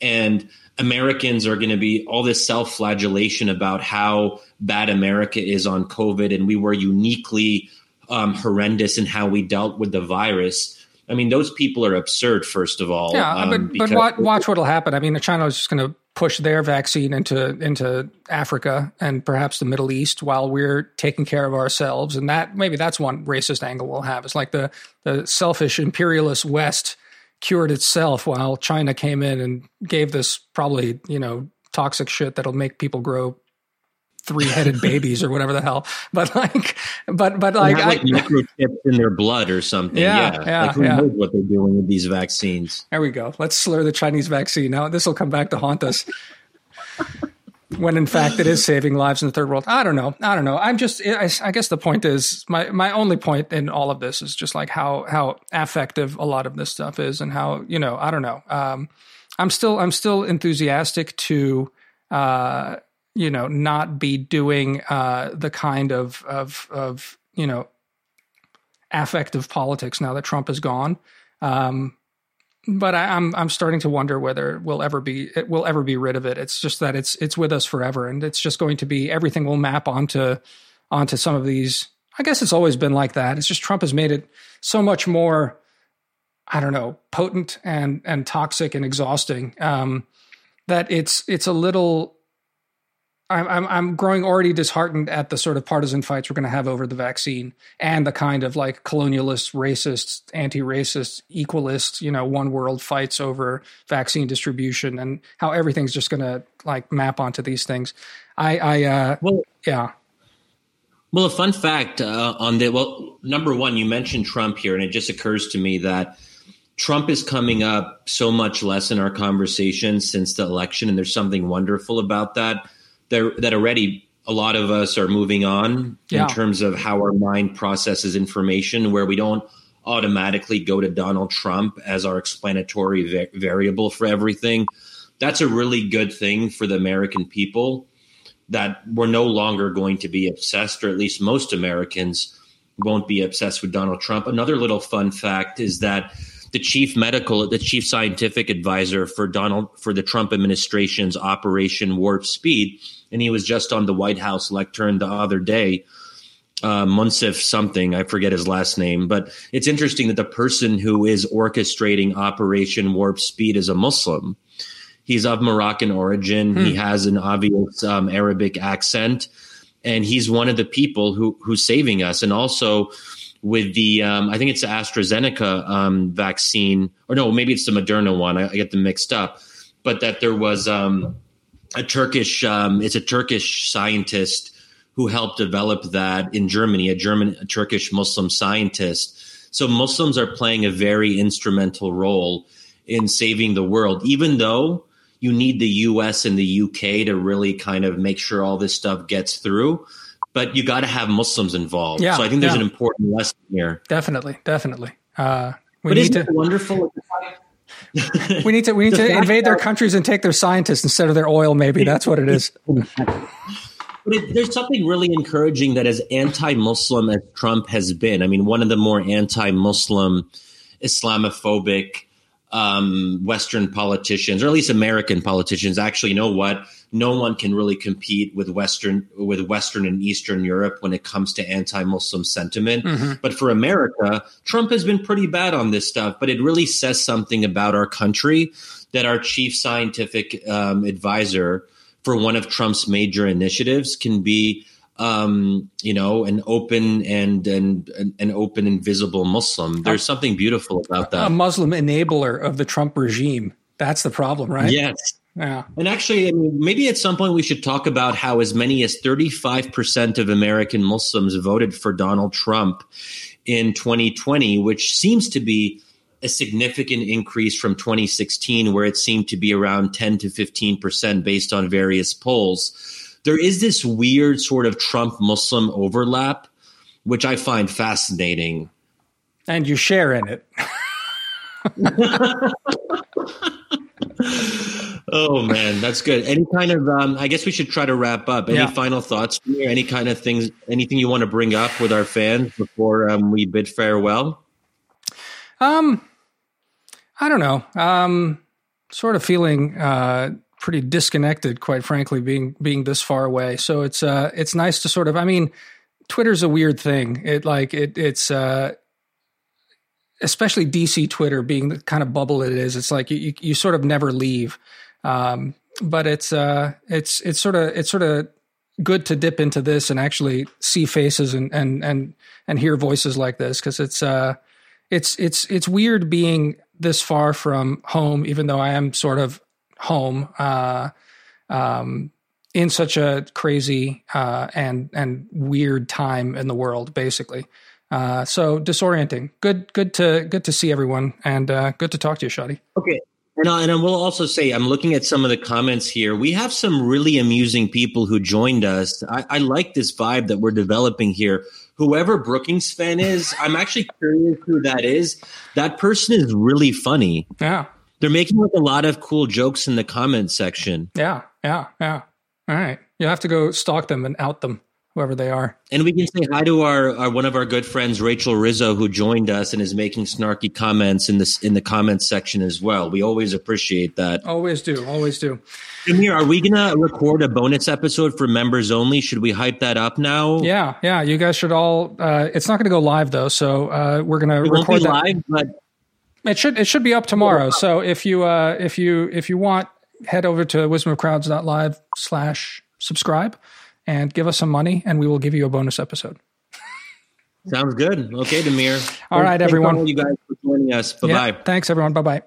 and Americans are going to be all this self flagellation about how bad America is on COVID and we were uniquely um, horrendous in how we dealt with the virus. I mean, those people are absurd, first of all. Yeah, um, but, but watch, watch what'll happen. I mean, China is just going to push their vaccine into into Africa and perhaps the Middle East while we're taking care of ourselves. And that maybe that's one racist angle we'll have. It's like the the selfish imperialist West cured itself while China came in and gave this probably you know toxic shit that'll make people grow three headed babies or whatever the hell. But like, but but like, like I, microchips in their blood or something. Yeah, yeah. yeah like who yeah. knows what they're doing with these vaccines? There we go. Let's slur the Chinese vaccine. Now this will come back to haunt us. when in fact it is saving lives in the third world. I don't know. I don't know. I'm just. I, I, guess the point is my my only point in all of this is just like how how affective a lot of this stuff is, and how you know I don't know. Um, I'm still I'm still enthusiastic to. Uh, you know not be doing uh, the kind of of of you know affective politics now that Trump is gone. Um, but I, am I'm, I'm starting to wonder whether we'll ever be it will ever be rid of it. It's just that it's it's with us forever, and it's just going to be everything will map onto onto some of these. I guess it's always been like that. It's just Trump has made it so much more. I don't know, potent and and toxic and exhausting. Um, that it's it's a little I'm, I'm growing already disheartened at the sort of partisan fights we're going to have over the vaccine and the kind of like colonialist, racist, anti-racist, equalist, you know, one world fights over vaccine distribution and how everything's just going to like map onto these things. I, I, uh, well, yeah. Well, a fun fact uh, on the well, number one, you mentioned Trump here, and it just occurs to me that Trump is coming up so much less in our conversation since the election, and there's something wonderful about that there, that already a lot of us are moving on yeah. in terms of how our mind processes information, where we don't automatically go to Donald Trump as our explanatory va- variable for everything. That's a really good thing for the American people that we're no longer going to be obsessed, or at least most Americans won't be obsessed with Donald Trump. Another little fun fact is that the chief medical, the chief scientific advisor for Donald for the Trump administration's Operation Warp Speed, and he was just on the White House lectern the other day. Uh, Moncef something, I forget his last name, but it's interesting that the person who is orchestrating Operation Warp Speed is a Muslim. He's of Moroccan origin. Hmm. He has an obvious um, Arabic accent, and he's one of the people who who's saving us. And also, with the um, I think it's the AstraZeneca um, vaccine, or no, maybe it's the Moderna one. I, I get them mixed up. But that there was um, a Turkish, um, it's a Turkish scientist who helped develop that in Germany, a German, a Turkish Muslim scientist. So Muslims are playing a very instrumental role in saving the world, even though you need the US and the UK to really kind of make sure all this stuff gets through but you got to have Muslims involved. Yeah, so I think there's yeah. an important lesson here. Definitely, definitely. Uh, we but need to wonderful. we need to we need to invade their countries and take their scientists instead of their oil. Maybe that's what it is. But it, there's something really encouraging that as anti-Muslim as Trump has been. I mean, one of the more anti-Muslim, Islamophobic um, Western politicians, or at least American politicians, actually you know what no one can really compete with Western with Western and Eastern Europe when it comes to anti-Muslim sentiment. Mm-hmm. But for America, Trump has been pretty bad on this stuff. But it really says something about our country that our chief scientific um, advisor for one of Trump's major initiatives can be um, you know, an open and and an open and visible Muslim. There's something beautiful about that. A Muslim enabler of the Trump regime. That's the problem, right? Yes. Yeah. And actually, I mean, maybe at some point we should talk about how as many as 35% of American Muslims voted for Donald Trump in 2020, which seems to be a significant increase from 2016, where it seemed to be around 10 to 15% based on various polls there is this weird sort of Trump Muslim overlap, which I find fascinating. And you share in it. oh man, that's good. Any kind of, um, I guess we should try to wrap up. Any yeah. final thoughts from you? Any kind of things, anything you want to bring up with our fans before um, we bid farewell? Um, I don't know. Um, sort of feeling uh, pretty disconnected, quite frankly, being being this far away. So it's uh it's nice to sort of I mean, Twitter's a weird thing. It like it it's uh especially DC Twitter being the kind of bubble it is. It's like you you, you sort of never leave. Um but it's uh it's it's sort of it's sort of good to dip into this and actually see faces and and and and hear voices like this because it's uh it's it's it's weird being this far from home even though I am sort of home uh, um, in such a crazy uh, and and weird time in the world, basically. Uh, so disorienting. Good, good to good to see everyone, and uh, good to talk to you, Shadi. Okay. And, and I will also say, I'm looking at some of the comments here. We have some really amusing people who joined us. I, I like this vibe that we're developing here. Whoever Brookings fan is, I'm actually curious who that is. That person is really funny. Yeah. They're making like a lot of cool jokes in the comment section. Yeah, yeah, yeah. All right. You have to go stalk them and out them. Whoever they are. And we can say hi to our, our, one of our good friends, Rachel Rizzo, who joined us and is making snarky comments in this in the comments section as well. We always appreciate that. Always do, always do. Amir, are we gonna record a bonus episode for members only? Should we hype that up now? Yeah, yeah. You guys should all. Uh, it's not going to go live though, so uh, we're going to record that. live, but it should it should be up tomorrow. So if you uh, if you if you want, head over to wisdomofcrowds.live slash subscribe and give us some money, and we will give you a bonus episode. Sounds good. Okay, Damir. All right, everyone. you guys for joining us. Bye bye. Yeah, thanks, everyone. Bye bye.